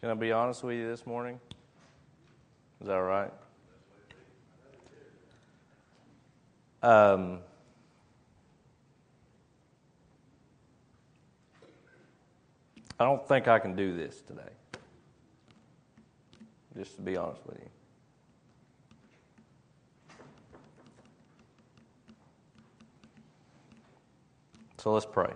Can I be honest with you this morning? Is that right? Um, I don't think I can do this today. Just to be honest with you. So let's pray.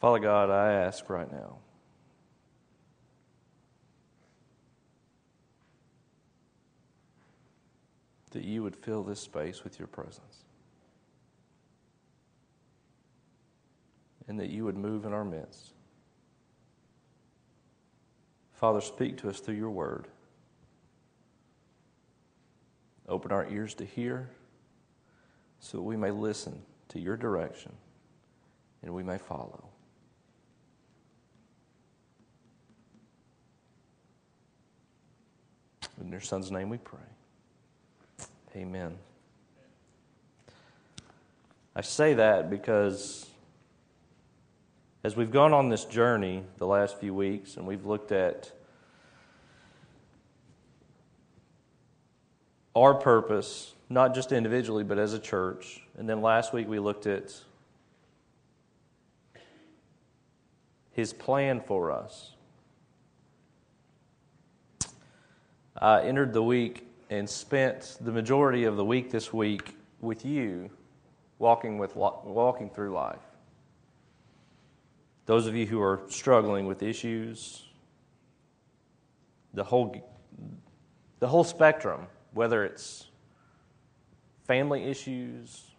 Father God, I ask right now. That you would fill this space with your presence. And that you would move in our midst. Father, speak to us through your word. Open our ears to hear so that we may listen to your direction and we may follow. In your son's name we pray. Amen. I say that because as we've gone on this journey the last few weeks and we've looked at our purpose, not just individually, but as a church, and then last week we looked at his plan for us. I entered the week and spent the majority of the week this week with you walking with walking through life those of you who are struggling with issues, the whole, the whole spectrum, whether it's family issues,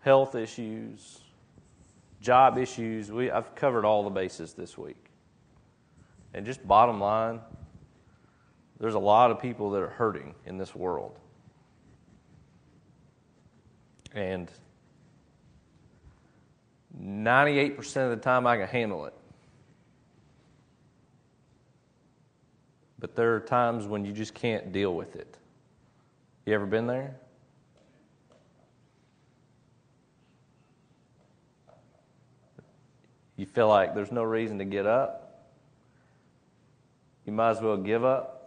health issues, job issues, we, I've covered all the bases this week. And just bottom line, there's a lot of people that are hurting in this world. And 98% of the time I can handle it. But there are times when you just can't deal with it. You ever been there? You feel like there's no reason to get up. You might as well give up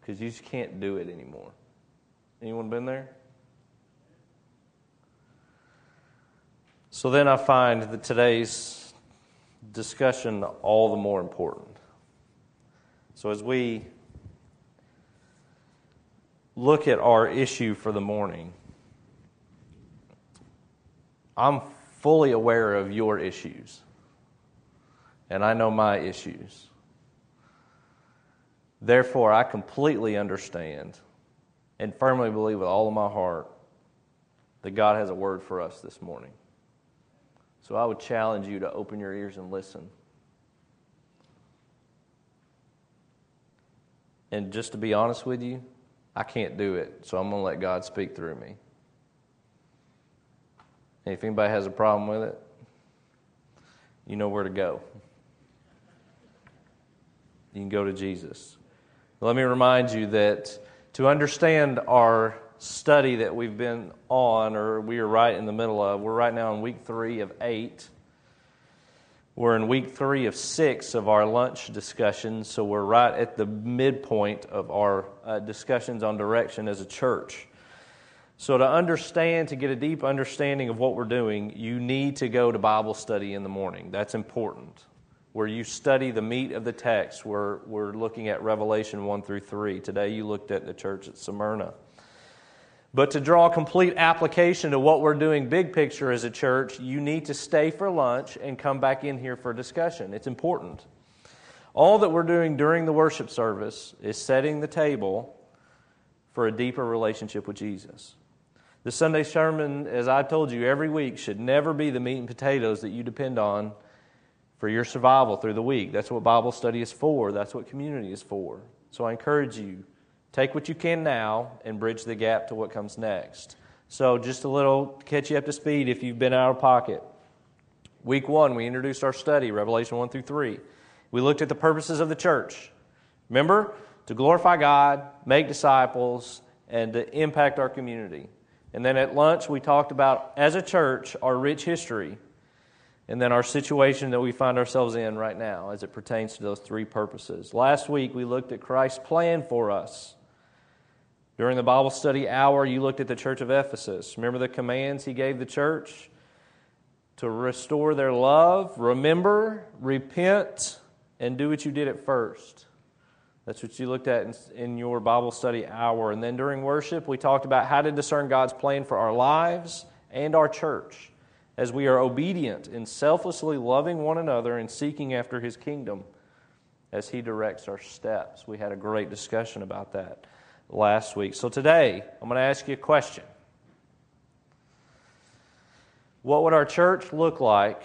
because you just can't do it anymore. Anyone been there? So then I find that today's discussion all the more important. So as we look at our issue for the morning, I'm fully aware of your issues, and I know my issues. Therefore, I completely understand and firmly believe with all of my heart that God has a word for us this morning. So I would challenge you to open your ears and listen. And just to be honest with you, I can't do it, so I'm going to let God speak through me. And if anybody has a problem with it, you know where to go. You can go to Jesus. Let me remind you that to understand our study that we've been on, or we are right in the middle of. We're right now in week three of eight. We're in week three of six of our lunch discussions, so we're right at the midpoint of our uh, discussions on direction as a church. So, to understand, to get a deep understanding of what we're doing, you need to go to Bible study in the morning. That's important. Where you study the meat of the text, we're, we're looking at Revelation 1 through 3. Today, you looked at the church at Smyrna. But to draw complete application to what we're doing big picture as a church, you need to stay for lunch and come back in here for discussion. It's important. All that we're doing during the worship service is setting the table for a deeper relationship with Jesus. The Sunday sermon, as I told you every week, should never be the meat and potatoes that you depend on for your survival through the week. That's what Bible study is for, that's what community is for. So I encourage you Take what you can now and bridge the gap to what comes next. So, just a little catch you up to speed if you've been out of pocket. Week one, we introduced our study, Revelation 1 through 3. We looked at the purposes of the church. Remember? To glorify God, make disciples, and to impact our community. And then at lunch, we talked about, as a church, our rich history, and then our situation that we find ourselves in right now as it pertains to those three purposes. Last week, we looked at Christ's plan for us. During the Bible study hour, you looked at the church of Ephesus. Remember the commands he gave the church? To restore their love, remember, repent, and do what you did at first. That's what you looked at in, in, your Bible study hour. And then during worship, we talked about how to discern God's plan for our lives and our church as we are obedient in selflessly loving one another and seeking after His kingdom as He directs our steps. We had a great discussion about that last week. So today, I'm going to ask you a question. What would our church look like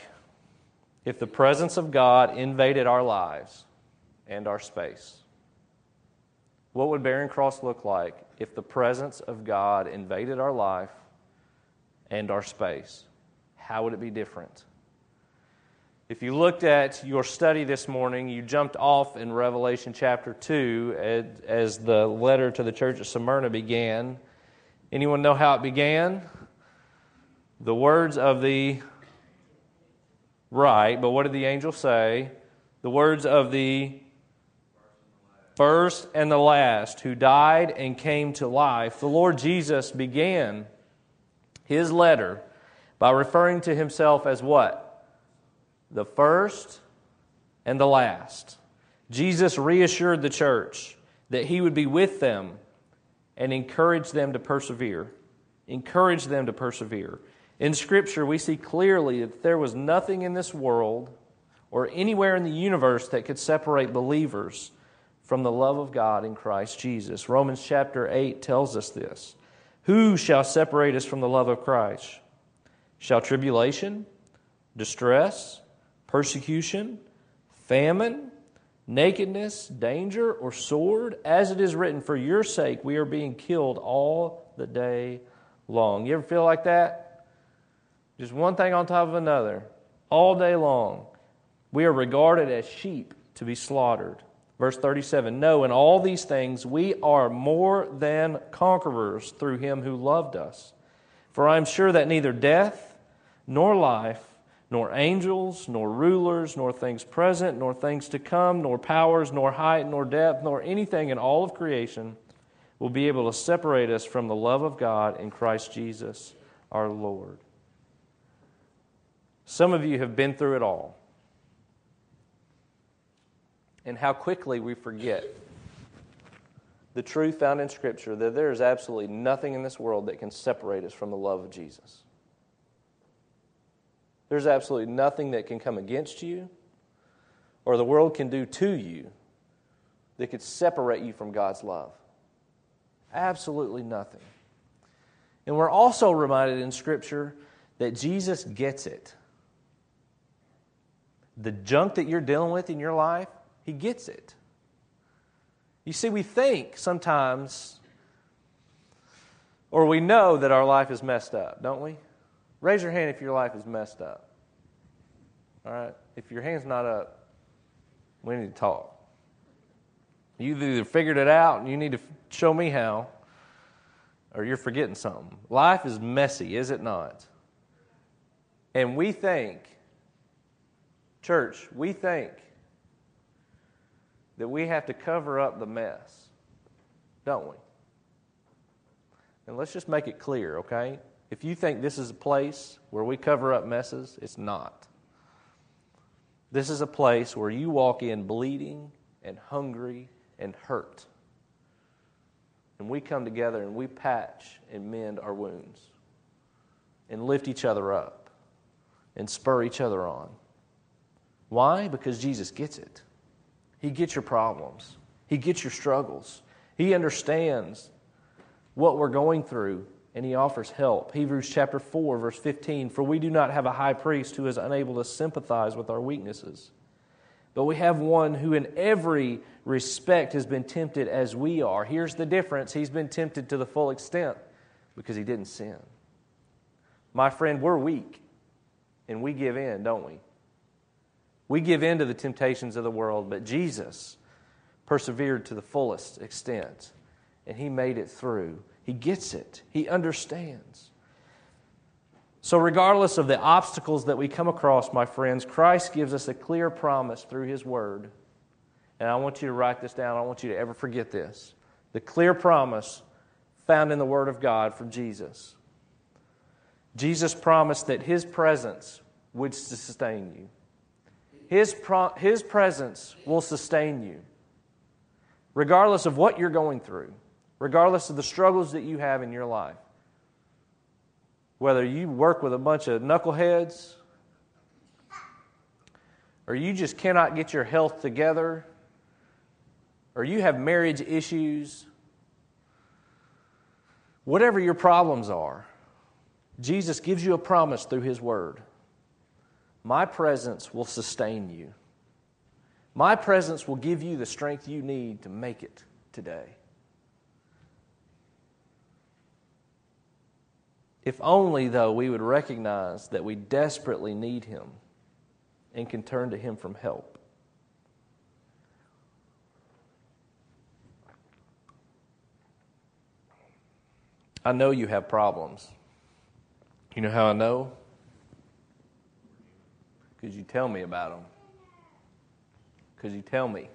if the presence of God invaded our lives and our space? What would Barren Cross look like if the presence of God invaded our life and our space? How would it be different? If you looked at your study this morning, you jumped off in Revelation chapter 2 as the letter to the church of Smyrna began. Anyone know how it began? The words of the right, but what did the angel say? The words of the first and the last, who died and came to life, the Lord Jesus began his letter by referring to himself as what? The first and the last. Jesus reassured the church that he would be with them and encourage them to persevere. Encourage them to persevere. In Scripture, we see clearly that there was nothing in this world or anywhere in the universe that could separate believers from the love of God in Christ Jesus. Romans chapter 8 tells us this. Who shall separate us from the love of Christ? Shall tribulation, distress, persecution, famine, nakedness, danger, or sword? As it is written, For your sake we are being killed all the day long. You ever feel like that? Just one thing on top of another, all day long. We are regarded as sheep to be slaughtered. Verse 37 No, in all these things we are more than conquerors through him who loved us. For I am sure that neither death, nor life, nor angels, nor rulers, nor things present, nor things to come, nor powers, nor height, nor depth, nor anything in all of creation will be able to separate us from the love of God in Christ Jesus our Lord. Some of you have been through it all and how quickly we forget the truth found in Scripture that there is absolutely nothing in this world that can separate us from the love of Jesus. There's absolutely nothing that can come against you or the world can do to you that could separate you from God's love. Absolutely nothing. And we're also reminded in Scripture that Jesus gets it. The junk that you're dealing with in your life, he gets it. You see, we think sometimes, or we know that our life is messed up, don't we? Raise your hand if your life is messed up. All right? If your hand's not up, we need to talk. You've either figured it out and you need to show me how, or you're forgetting something. Life is messy, is it not? And we think, church, we think that we have to cover up the mess, don't we? And let's just make it clear, okay? If you think this is a place where we cover up messes, it's not. This is a place where you walk in bleeding and hungry and hurt. And we come together and we patch and mend our wounds and lift each other up and spur each other on. Why? Because Jesus gets it. He gets your problems, He gets your struggles. He understands what we're going through, and He offers help. Hebrews chapter 4, verse 15 For we do not have a high priest who is unable to sympathize with our weaknesses, but we have one who in every respect has been tempted as we are. Here's the difference He's been tempted to the full extent because He didn't sin. My friend, we're weak, and we give in, don't we? We give in to the temptations of the world, but Jesus persevered to the fullest extent, and he made it through. He gets it, he understands. So, regardless of the obstacles that we come across, my friends, Christ gives us a clear promise through his word. And I want you to write this down. I don't want you to ever forget this. The clear promise found in the word of God from Jesus. Jesus promised that his presence would sustain you. His, pro- his presence will sustain you, regardless of what you're going through, regardless of the struggles that you have in your life. Whether you work with a bunch of knuckleheads, or you just cannot get your health together, or you have marriage issues, whatever your problems are, Jesus gives you a promise through His Word. My presence will sustain you. My presence will give you the strength you need to make it today. If only, though, we would recognize that we desperately need Him and can turn to Him from help. I know you have problems. You know how I know? Because you tell me about them. Because you tell me.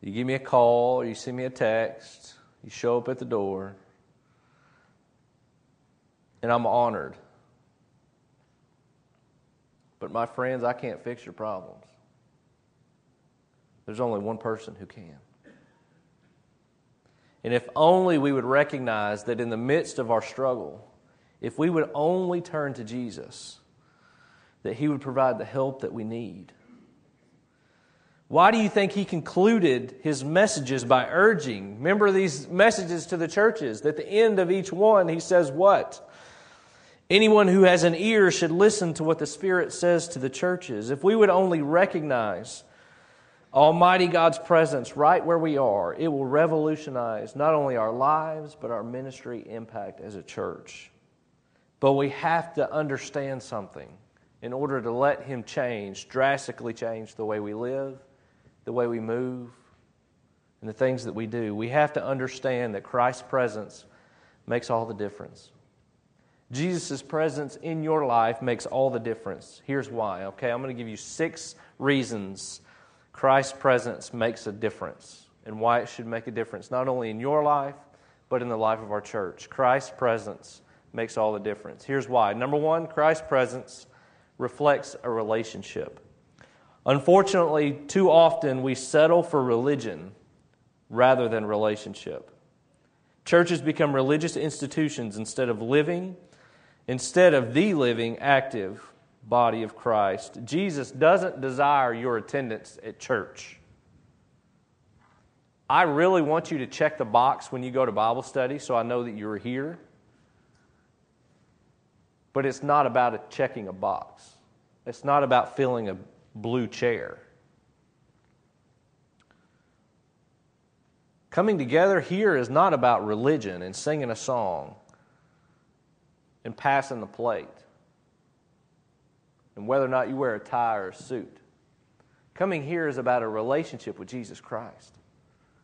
You give me a call, you send me a text, you show up at the door, and I'm honored. But my friends, I can't fix your problems. There's only one person who can. And if only we would recognize that in the midst of our struggle, if we would only turn to Jesus, that He would provide the help that we need. Why do you think He concluded His messages by urging? Remember these messages to the churches. At the end of each one, He says, What? Anyone who has an ear should listen to what the Spirit says to the churches. If we would only recognize Almighty God's presence right where we are, it will revolutionize not only our lives, but our ministry impact as a church. But we have to understand something in order to let Him change, drastically change the way we live, the way we move, and the things that we do. We have to understand that Christ's presence makes all the difference. Jesus' presence in your life makes all the difference. Here's why, okay? I'm going to give you six reasons Christ's presence makes a difference and why it should make a difference, not only in your life, but in the life of our church. Christ's presence makes all the difference. Here's why. Number one, Christ's presence reflects a relationship. Unfortunately, too often we settle for religion rather than relationship. Churches become religious institutions instead of living, instead of the living, active body of Christ. Jesus doesn't desire your attendance at church. I really want you to check the box when you go to Bible study so I know that you're here. But it's not about checking a box. It's not about filling a blue chair. Coming together here is not about religion and singing a song and passing the plate and whether or not you wear a tie or a suit. Coming here is about a relationship with Jesus Christ.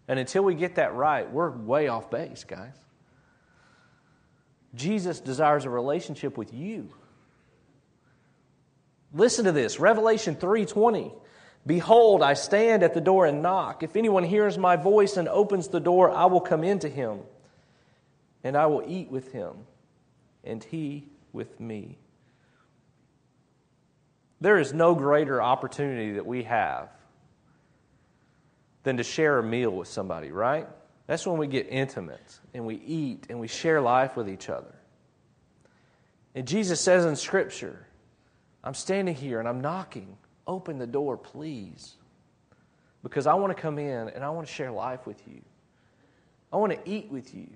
And until we get that right, we're way off base, guys. Jesus desires a relationship with you. Listen to this, Revelation 3:20. Behold, I stand at the door and knock. If anyone hears my voice and opens the door, I will come into him, and I will eat with him, and he with me. There is no greater opportunity that we have than to share a meal with somebody, right? That's when we get intimate and we eat and we share life with each other. And Jesus says in Scripture, I'm standing here and I'm knocking. Open the door, please. Because I want to come in and I want to share life with you. I want to eat with you.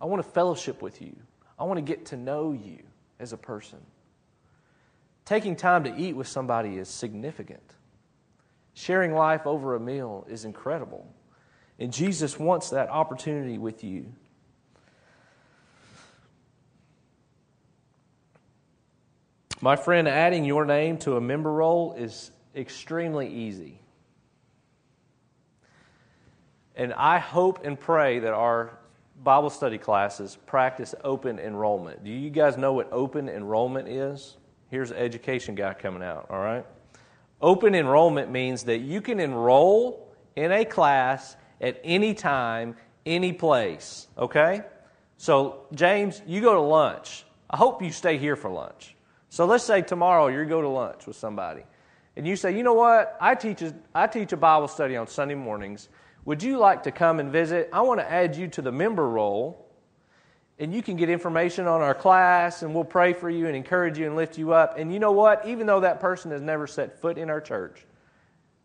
I want to fellowship with you. I want to get to know you as a person. Taking time to eat with somebody is significant. Sharing life over a meal is incredible. And Jesus wants that opportunity with you. My friend, adding your name to a member roll is extremely easy. And I hope and pray that our Bible study classes practice open enrollment. Do you guys know what open enrollment is? Here's an education guy coming out, all right? Open enrollment means that you can enroll in a class at any time, any place, okay? So, James, you go to lunch. I hope you stay here for lunch. So, let's say tomorrow you go to lunch with somebody, and you say, you know what? I teach a, I teach a Bible study on Sunday mornings. Would you like to come and visit? I want to add you to the member roll, and you can get information on our class, and we'll pray for you and encourage you and lift you up. And you know what? Even though that person has never set foot in our church,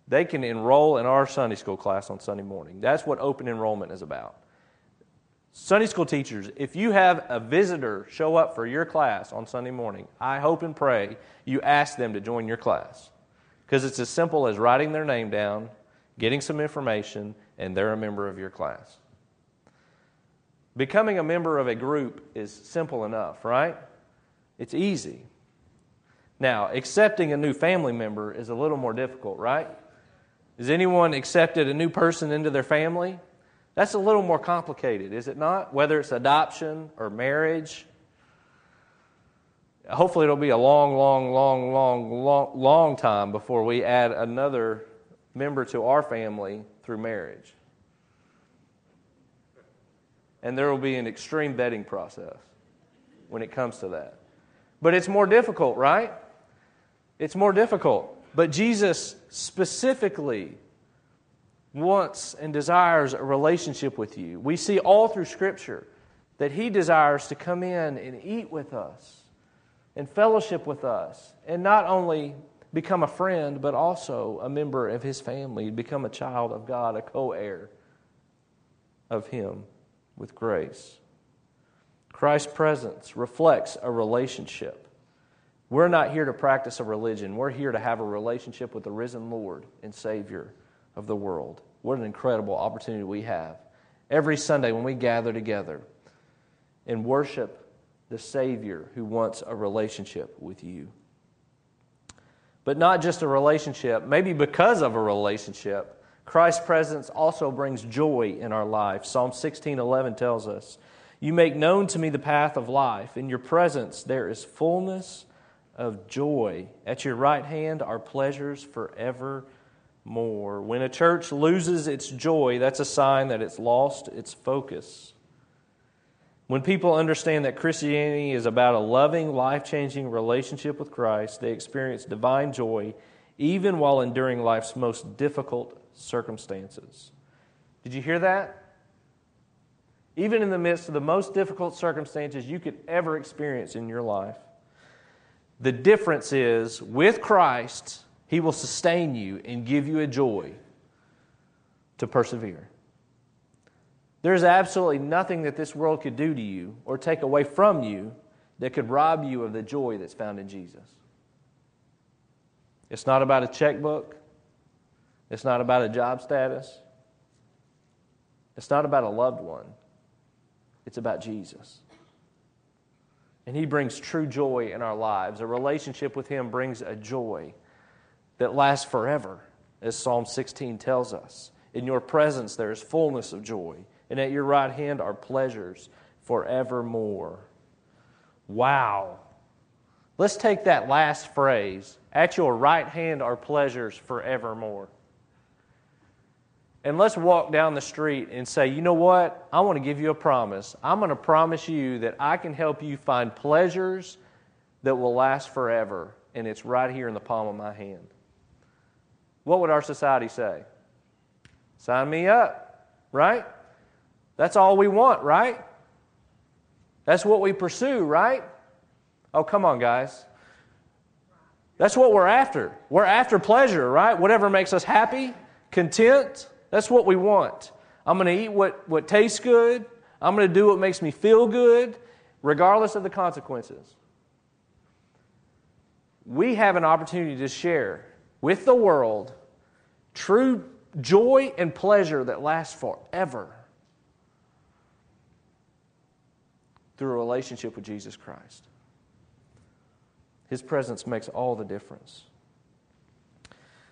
they can enroll in our Sunday school class on Sunday morning. That's what open enrollment is about. Sunday school teachers, if you have a visitor show up for your class on Sunday morning, I hope and pray you ask them to join your class. Because it's as simple as writing their name down, getting some information, and they're a member of your class. Becoming a member of a group is simple enough, right? It's easy. Now, accepting a new family member is a little more difficult, right? Has anyone accepted a new person into their family? That's a little more complicated, is it not? Whether it's adoption or marriage. Hopefully, it'll be a long, long, long, long, long, long time before we add another member to our family through marriage. And there will be an extreme vetting process when it comes to that. But it's more difficult, right? It's more difficult. But Jesus specifically wants and desires a relationship with you. We see all through Scripture that He desires to come in and eat with us and fellowship with us, and not only become a friend, but also a member of His family, become a child of God, a co heir of Him with grace. Christ's presence reflects a relationship. We're not here to practice a religion. We're here to have a relationship with the risen Lord and Savior of the world. What an incredible opportunity we have. Every Sunday when we gather together and worship the Savior who wants a relationship with you. But not just a relationship, maybe because of a relationship, Christ's presence also brings joy in our life. Psalm 16:11 tells us, "You make known to me the path of life. In your presence there is fullness of joy. At your right hand are pleasures forever." more. When a church loses its joy, that's a sign that it's lost its focus. When people understand that Christianity is about a loving, life changing relationship with Christ, they experience divine joy even while enduring life's most difficult circumstances. Did you hear that? Even in the midst of the most difficult circumstances you could ever experience in your life, the difference is with Christ, he will sustain you and give you a joy to persevere. There's absolutely nothing that this world could do to you or take away from you that could rob you of the joy that's found in Jesus. It's not about a checkbook. It's not about a job status. It's not about a loved one. It's about Jesus. And He brings true joy in our lives. A relationship with Him brings a joy that lasts forever, as Psalm 16 tells us. In your presence there is fullness of joy, and at your right hand are pleasures forevermore. Wow. Let's take that last phrase at your right hand are pleasures forevermore. And let's walk down the street and say, you know what? I want to give you a promise. I'm going to promise you that I can help you find pleasures that will last forever, and it's right here in the palm of my hand what would our society say? Sign me up, right? That's all we want, right? That's what we pursue, right? Oh, come on, guys. That's what we're after. We're after pleasure, right? Whatever makes us happy, content, that's what we want. I'm going to eat what, what tastes good. I'm going to do what makes me feel good, regardless of the consequences. We have an opportunity to share with the world True joy and pleasure that lasts forever through a relationship with Jesus Christ. His presence makes all the difference.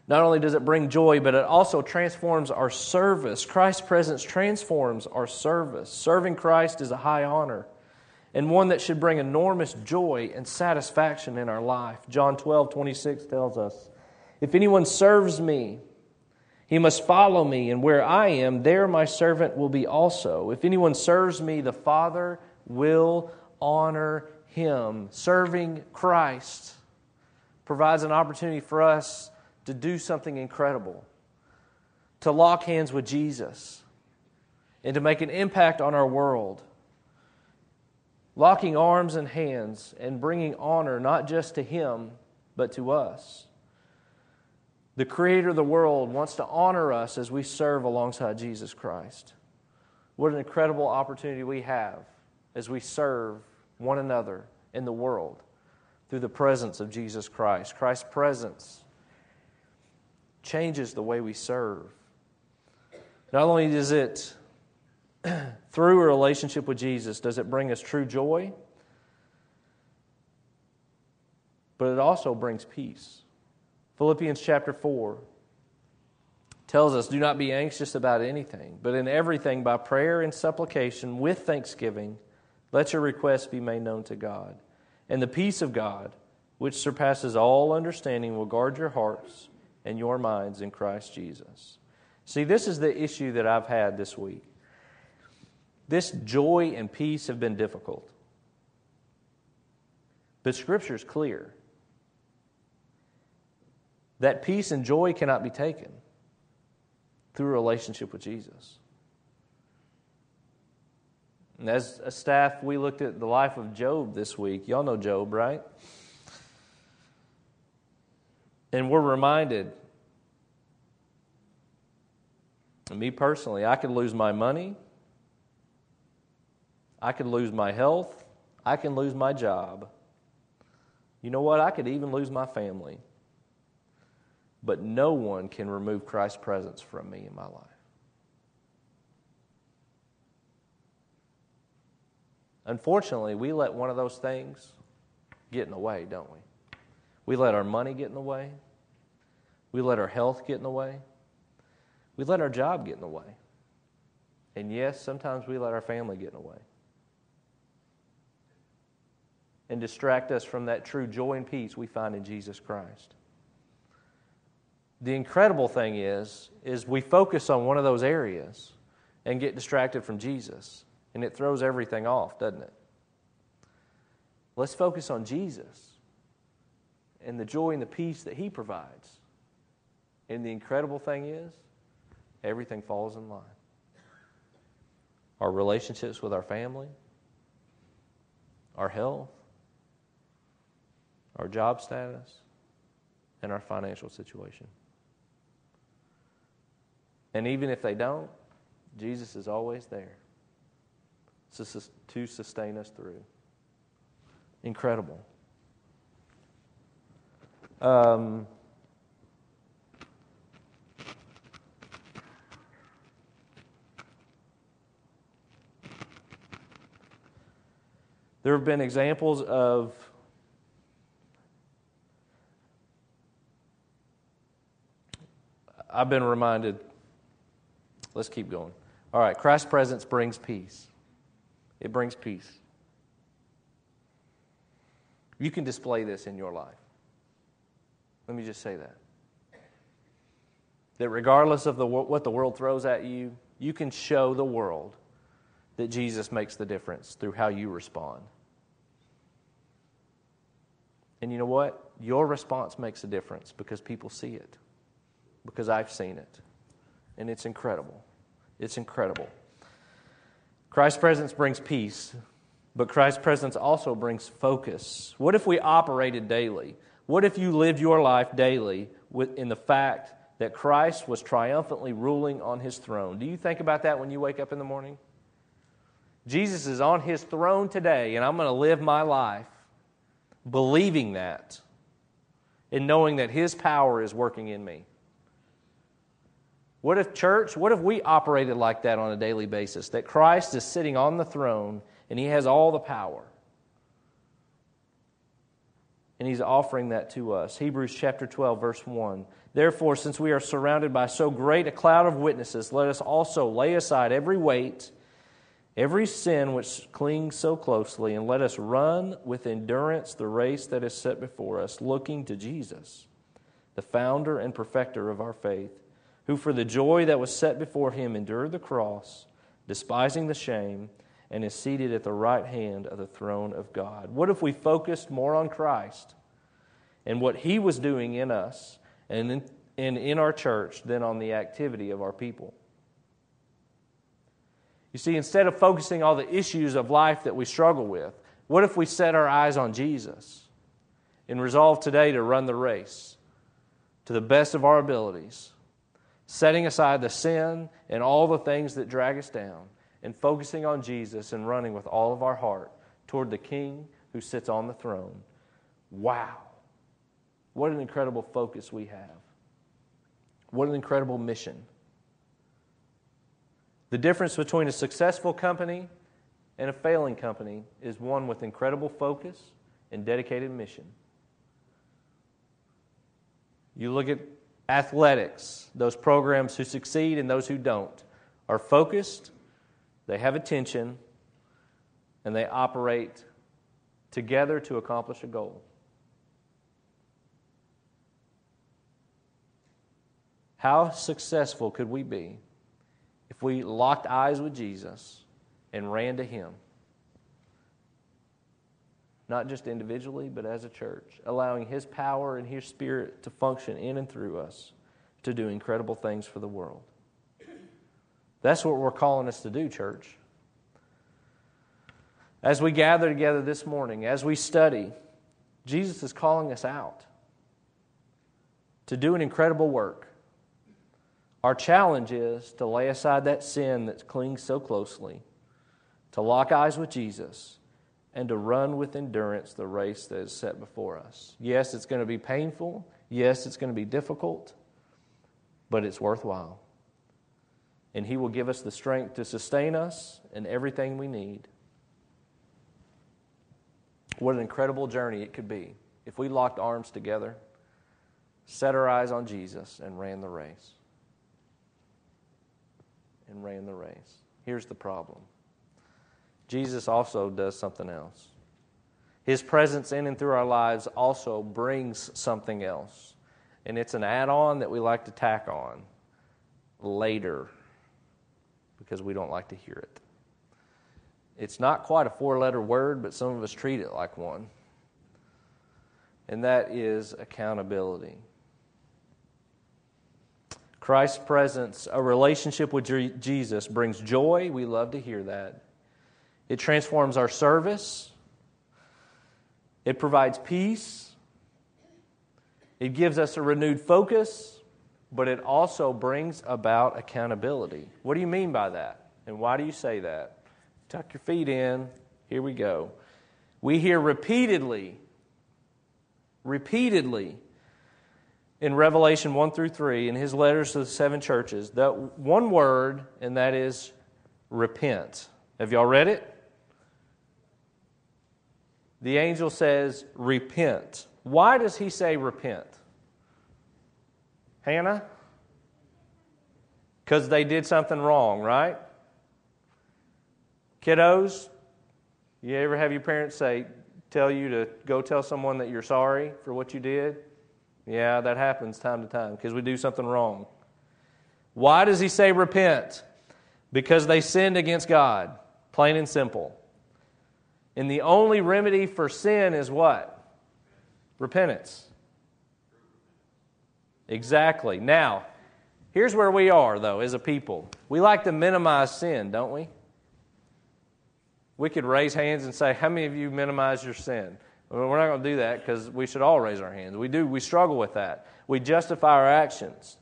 Not only does it bring joy, but it also transforms our service. Christ's presence transforms our service. Serving Christ is a high honor and one that should bring enormous joy and satisfaction in our life. John 12, 26 tells us If anyone serves me, he must follow me, and where I am, there my servant will be also. If anyone serves me, the Father will honor him. Serving Christ provides an opportunity for us to do something incredible, to lock hands with Jesus, and to make an impact on our world. Locking arms and hands and bringing honor not just to Him, but to us. The Creator of the world wants to honor us as we serve alongside Jesus Christ. What an incredible opportunity we have as we serve one another in the world through the presence of Jesus Christ. Christ's presence changes the way we serve. Not only does it, through a relationship with Jesus, does it bring us true joy, but it also brings peace. Philippians chapter 4 tells us do not be anxious about anything, but in everything by prayer and supplication with thanksgiving, let your requests be made known to God. And the peace of God, which surpasses all understanding, will guard your hearts and your minds in Christ Jesus. See, this is the issue that I've had this week. This joy and peace have been difficult. But Scripture is clear that peace and joy cannot be taken through a relationship with Jesus. And as a staff, we looked at the life of Job this week. Y'all know Job, right? And we're reminded, me personally, I could lose my money, I could lose my health, I can lose my job. You know what? I could even lose my family. But no one can remove Christ's presence from me in my life. Unfortunately, we let one of those things get in the way, don't we? We let our money get in the way. We let our health get in the way. We let our job get in the way. And yes, sometimes we let our family get in the way. And distract us from that true joy and peace we find in Jesus Christ. The incredible thing is, is we focus on one of those areas and get distracted from Jesus. And it throws everything off, doesn't it? Let's focus on Jesus and the joy and the peace that He provides. And the incredible thing is, everything falls in line. Our relationships with our family, our health, our job status, and our financial situation. And even if they don't, Jesus is always there to sustain us through. Incredible. Um, there have been examples of I've been reminded. Let's keep going. All right, Christ's presence brings peace. It brings peace. You can display this in your life. Let me just say that. That regardless of the, what the world throws at you, you can show the world that Jesus makes the difference through how you respond. And you know what? Your response makes a difference because people see it, because I've seen it. And it's incredible. It's incredible. Christ's presence brings peace, but Christ's presence also brings focus. What if we operated daily? What if you lived your life daily in the fact that Christ was triumphantly ruling on his throne? Do you think about that when you wake up in the morning? Jesus is on his throne today, and I'm going to live my life believing that and knowing that his power is working in me. What if church, what if we operated like that on a daily basis? That Christ is sitting on the throne and he has all the power. And he's offering that to us. Hebrews chapter 12, verse 1. Therefore, since we are surrounded by so great a cloud of witnesses, let us also lay aside every weight, every sin which clings so closely, and let us run with endurance the race that is set before us, looking to Jesus, the founder and perfecter of our faith, who for the joy that was set before him endured the cross, despising the shame and is seated at the right hand of the throne of God. What if we focused more on Christ and what He was doing in us and in, and in our church than on the activity of our people? You see, instead of focusing all the issues of life that we struggle with, what if we set our eyes on Jesus and resolve today to run the race to the best of our abilities, setting aside the sin and all the things that drag us down? and focusing on Jesus and running with all of our heart toward the King who sits on the throne. Wow. What an incredible focus we have. What an incredible mission. The difference between a successful company and a failing company is one with incredible focus and dedicated mission. You look at athletics, those programs who succeed and those who don't are focused they have attention, and they operate together to accomplish a goal. How successful could we be if we locked eyes with Jesus and ran to Him? Not just individually, but as a church, allowing His power and His Spirit to function in and through us to do incredible things for the world. That's what we're calling us to do, church. As we gather together this morning, as we study, Jesus is calling us out to do an incredible work. Our challenge is to lay aside that sin that clings so closely, to lock eyes with Jesus, and to run with endurance the race that is set before us. Yes, it's going to be painful. Yes, it's going to be difficult, but it's worthwhile and He will give us the strength to sustain us and everything we need. What an incredible journey it could be if we locked arms together, set our eyes on Jesus, and ran the race. And ran the race. Here's the problem Jesus also does something else. His presence in and through our lives also brings something else. And it's an add on that we like to tack on later because we don't like to hear it. It's not quite a four letter word, but some of us treat it like one. And that is accountability. Christ's presence, a relationship with Jesus, brings joy. We love to hear that. It transforms our service, it provides peace, it gives us a renewed focus but it also brings about accountability. What do you mean by that? And why do you say that? Tuck your feet in. Here we go. We hear repeatedly, repeatedly in Revelation 1 through 3, in his letters to the seven churches, that one word, and that is repent. Have y'all read it? The angel says, repent. Why does he say repent? Hannah? Because they did something wrong, right? Kiddos, you ever have your parents say, tell you to go tell someone that you're sorry for what you did? Yeah, that happens time to time because we do something wrong. Why does he say repent? Because they sinned against God, plain and simple. And the only remedy for sin is what? Repentance. Exactly. Now, here's where we are, though, as a people. We like to minimize sin, don't we? We could raise hands and say, How many of you minimize your sin? Well, we're not going to do that because we should all raise our hands. We do. We struggle with that. We justify our actions.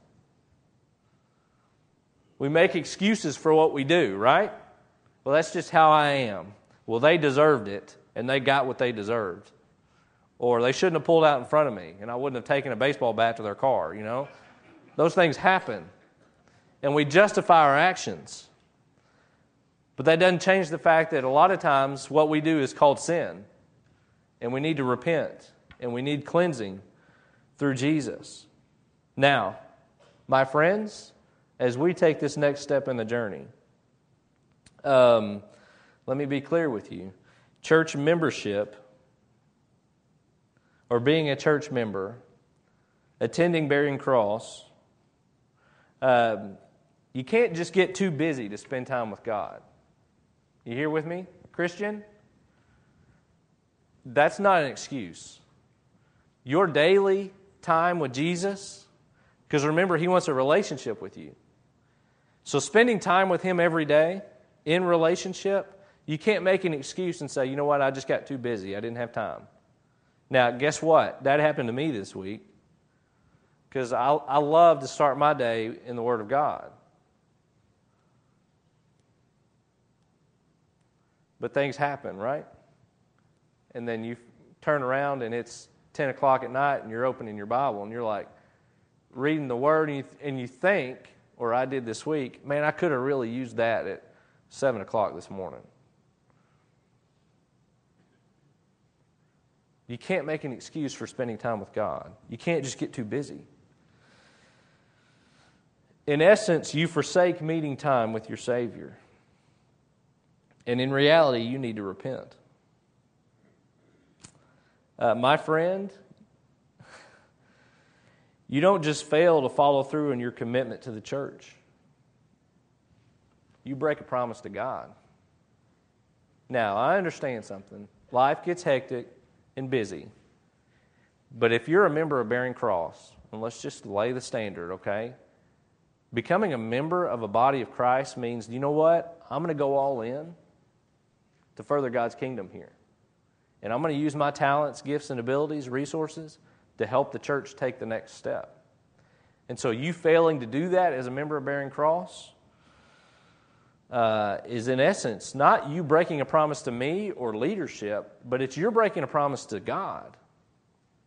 We make excuses for what we do, right? Well, that's just how I am. Well, they deserved it, and they got what they deserved. Or they shouldn't have pulled out in front of me and I wouldn't have taken a baseball bat to their car, you know? Those things happen. And we justify our actions. But that doesn't change the fact that a lot of times what we do is called sin. And we need to repent. and we need cleansing through Jesus. Now, my friends, as we take this next step in the journey, um, let me be clear with you. Church membership, or being a church member, attending Bearing Cross, um, you can't just get too busy to spend time with God. You here with me, Christian? That's not an excuse. Your daily time with Jesus, because remember, He wants a relationship with you. So, spending time with Him every day in relationship, you can't make an excuse and say, you know what, I just got too busy. I didn't have time. Now, guess what? That happened to me this week because I, I love to start my day in the Word of God. But things happen, right? And then you turn around and it's 10 o'clock at night and you're opening your Bible and you're like reading the Word and you, and you think, or I did this week, man, I could have really used that at 7 o'clock this morning. You can't make an excuse for spending time with God. You can't just get too busy. In essence, you forsake meeting time with your Savior. And in reality, you need to repent. Uh, my friend, you don't just fail to follow through in your commitment to the church, you break a promise to God. Now, I understand something. Life gets hectic and busy. But if you're a member of Bearing Cross, and let's just lay the standard, okay? Becoming a member of a body of Christ means, you know what? I'm going to go all in to further God's kingdom here. And I'm going to use my talents, gifts, and abilities, resources to help the church take the next step. And so, you failing to do that as a member of Bearing Cross uh, is, in essence, not you breaking a promise to me or leadership, but it's you're breaking a promise to God.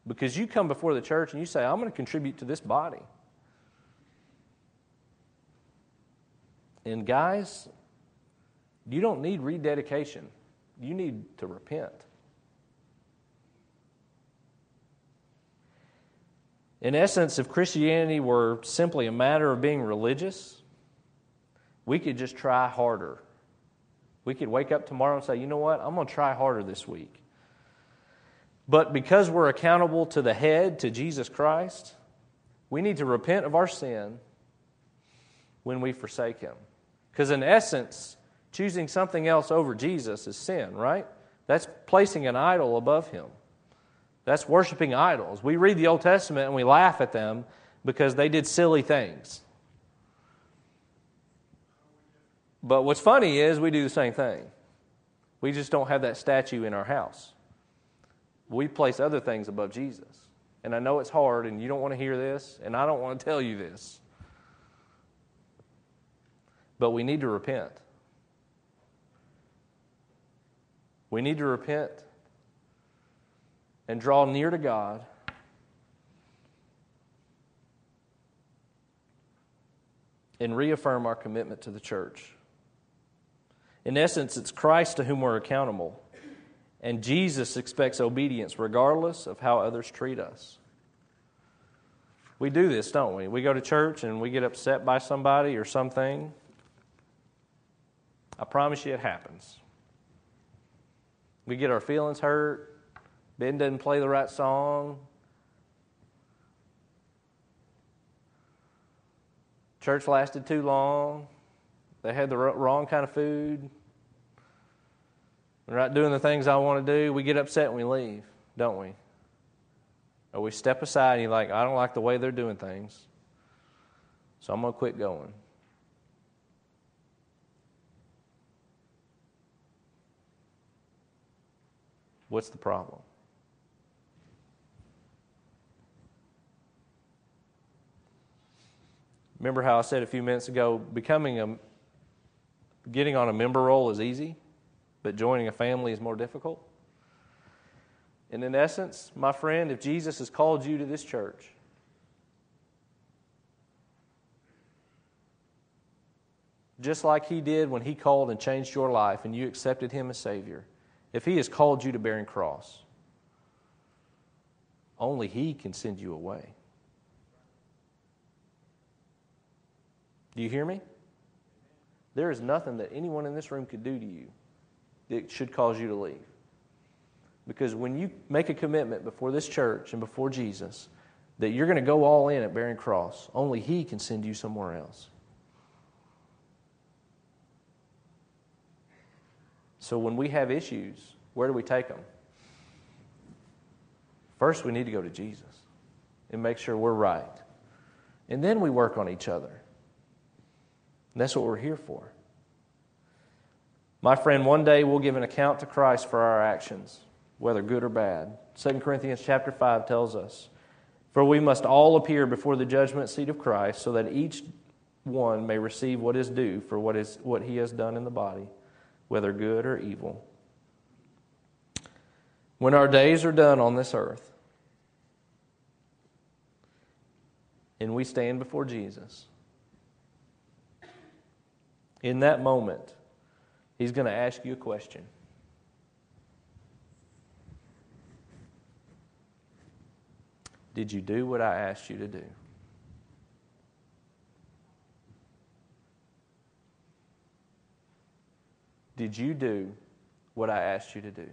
Because you come before the church and you say, I'm going to contribute to this body. And, guys, you don't need rededication, you need to repent. In essence, if Christianity were simply a matter of being religious, we could just try harder. We could wake up tomorrow and say, you know what, I'm going to try harder this week. But because we're accountable to the head, to Jesus Christ, we need to repent of our sin when we forsake Him. Because in essence, choosing something else over Jesus is sin, right? That's placing an idol above Him. That's worshiping idols. We read the Old Testament and we laugh at them because they did silly things. But what's funny is we do the same thing. We just don't have that statue in our house. We place other things above Jesus. And I know it's hard and you don't want to hear this, and I don't want to tell you this. But we need to repent. We need to repent and draw near to God. And reaffirm our commitment to the church. In essence, it's Christ to whom we're accountable. And Jesus expects obedience regardless of how others treat us. We do this, don't we? We go to church and we get upset by somebody or something. I promise you it happens. We get our feelings hurt. Ben doesn't play the right song. Church lasted too long. They had the wrong kind of food. We're not doing the things I want to do. We get upset and we leave, don't we? Or we step aside and you're like, I don't like the way they're doing things. So I'm going to quit going. What's the problem? Remember how I said a few minutes ago, becoming a getting on a member roll is easy, but joining a family is more difficult? And in essence, my friend, if Jesus has called you to this church, just like he did when he called and changed your life and you accepted him as Savior, if he has called you to bearing cross, only He can send you away. Do you hear me? There is nothing that anyone in this room could do to you that should cause you to leave. Because when you make a commitment before this church and before Jesus that you're going to go all in at Bearing Cross, only He can send you somewhere else. So when we have issues, where do we take them? First, we need to go to Jesus and make sure we're right. And then we work on each other. And that's what we're here for. My friend, one day we'll give an account to Christ for our actions, whether good or bad. 2 Corinthians chapter 5 tells us, For we must all appear before the judgment seat of Christ, so that each one may receive what is due for what, is, what he has done in the body, whether good or evil. When our days are done on this earth, and we stand before Jesus, in that moment, He's going to ask you a question. Did you do what I asked you to do? Did you do what I asked you to do?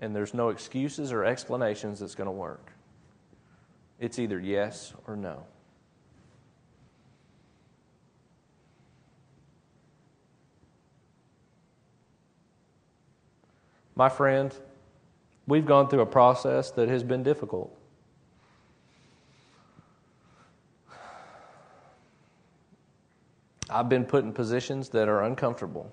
And there's no excuses or explanations that's going to work. It's either yes or no. My friend, we've gone through a process that has been difficult. I've been put in positions that are uncomfortable.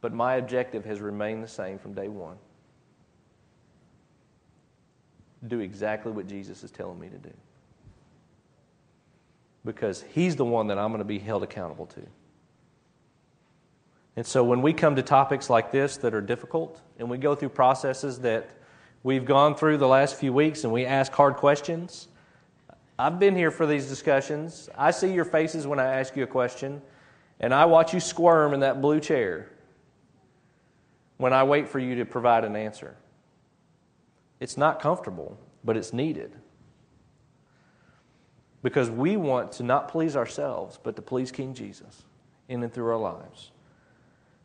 But my objective has remained the same from day one do exactly what Jesus is telling me to do because He's the one that I'm going to be held accountable to. And so when we come to topics like this that are difficult, and we go through processes that we've gone through the last few weeks and we ask hard questions, I've been here for these discussions. I see your faces when I ask you a question, and I watch you squirm in that blue chair when I wait for you to provide an answer. It's not comfortable, but it's needed because we want to not please ourselves, but to please King Jesus in and through our lives.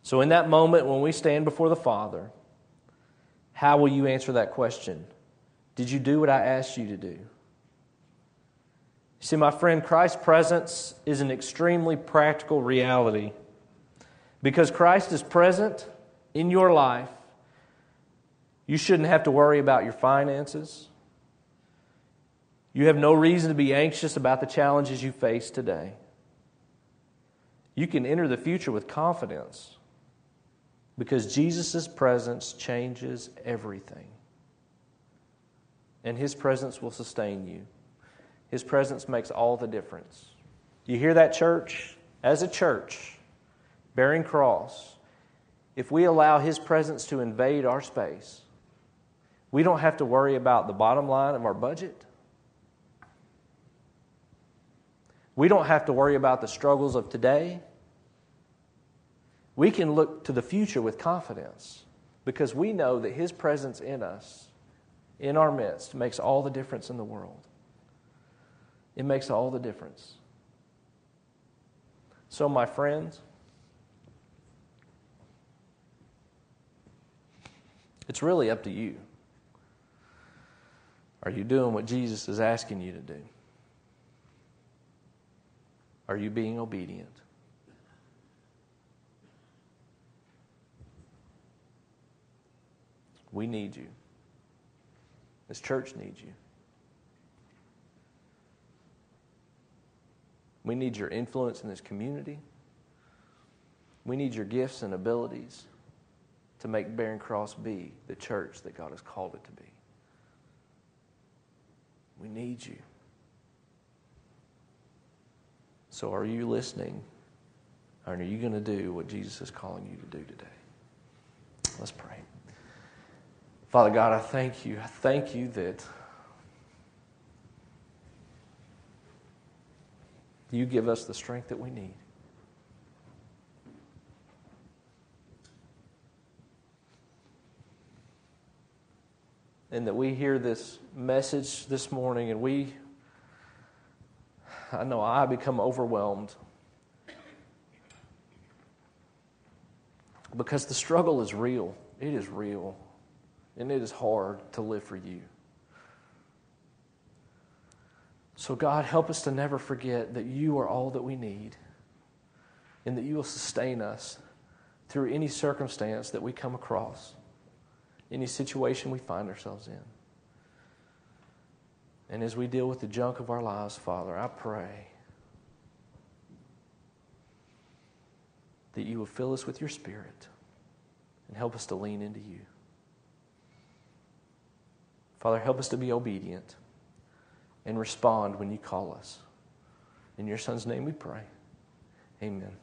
So, in that moment when we stand before the Father, how will you answer that question? Did you do what I asked you to do? See, my friend, Christ's presence is an extremely practical reality. Because Christ is present in your life, you shouldn't have to worry about your finances. You have no reason to be anxious about the challenges you face today. You can enter the future with confidence because Jesus' presence changes everything. And His presence will sustain you. His presence makes all the difference. You hear that, church? As a church, bearing cross, if we allow His presence to invade our space, we don't have to worry about the bottom line of our budget. We don't have to worry about the struggles of today. We can look to the future with confidence because we know that His presence in us, in our midst, makes all the difference in the world. It makes all the difference. So, my friends, it's really up to you. Are you doing what Jesus is asking you to do? Are you being obedient? We need you. This church needs you. We need your influence in this community. We need your gifts and abilities to make Bearing Cross be the church that God has called it to be. We need you. So, are you listening? And are you going to do what Jesus is calling you to do today? Let's pray. Father God, I thank you. I thank you that you give us the strength that we need. And that we hear this message this morning and we I know I become overwhelmed because the struggle is real. It is real. And it is hard to live for you. So, God, help us to never forget that you are all that we need and that you will sustain us through any circumstance that we come across, any situation we find ourselves in. And as we deal with the junk of our lives, Father, I pray that you will fill us with your Spirit and help us to lean into you. Father, help us to be obedient and respond when you call us. In your Son's name we pray. Amen.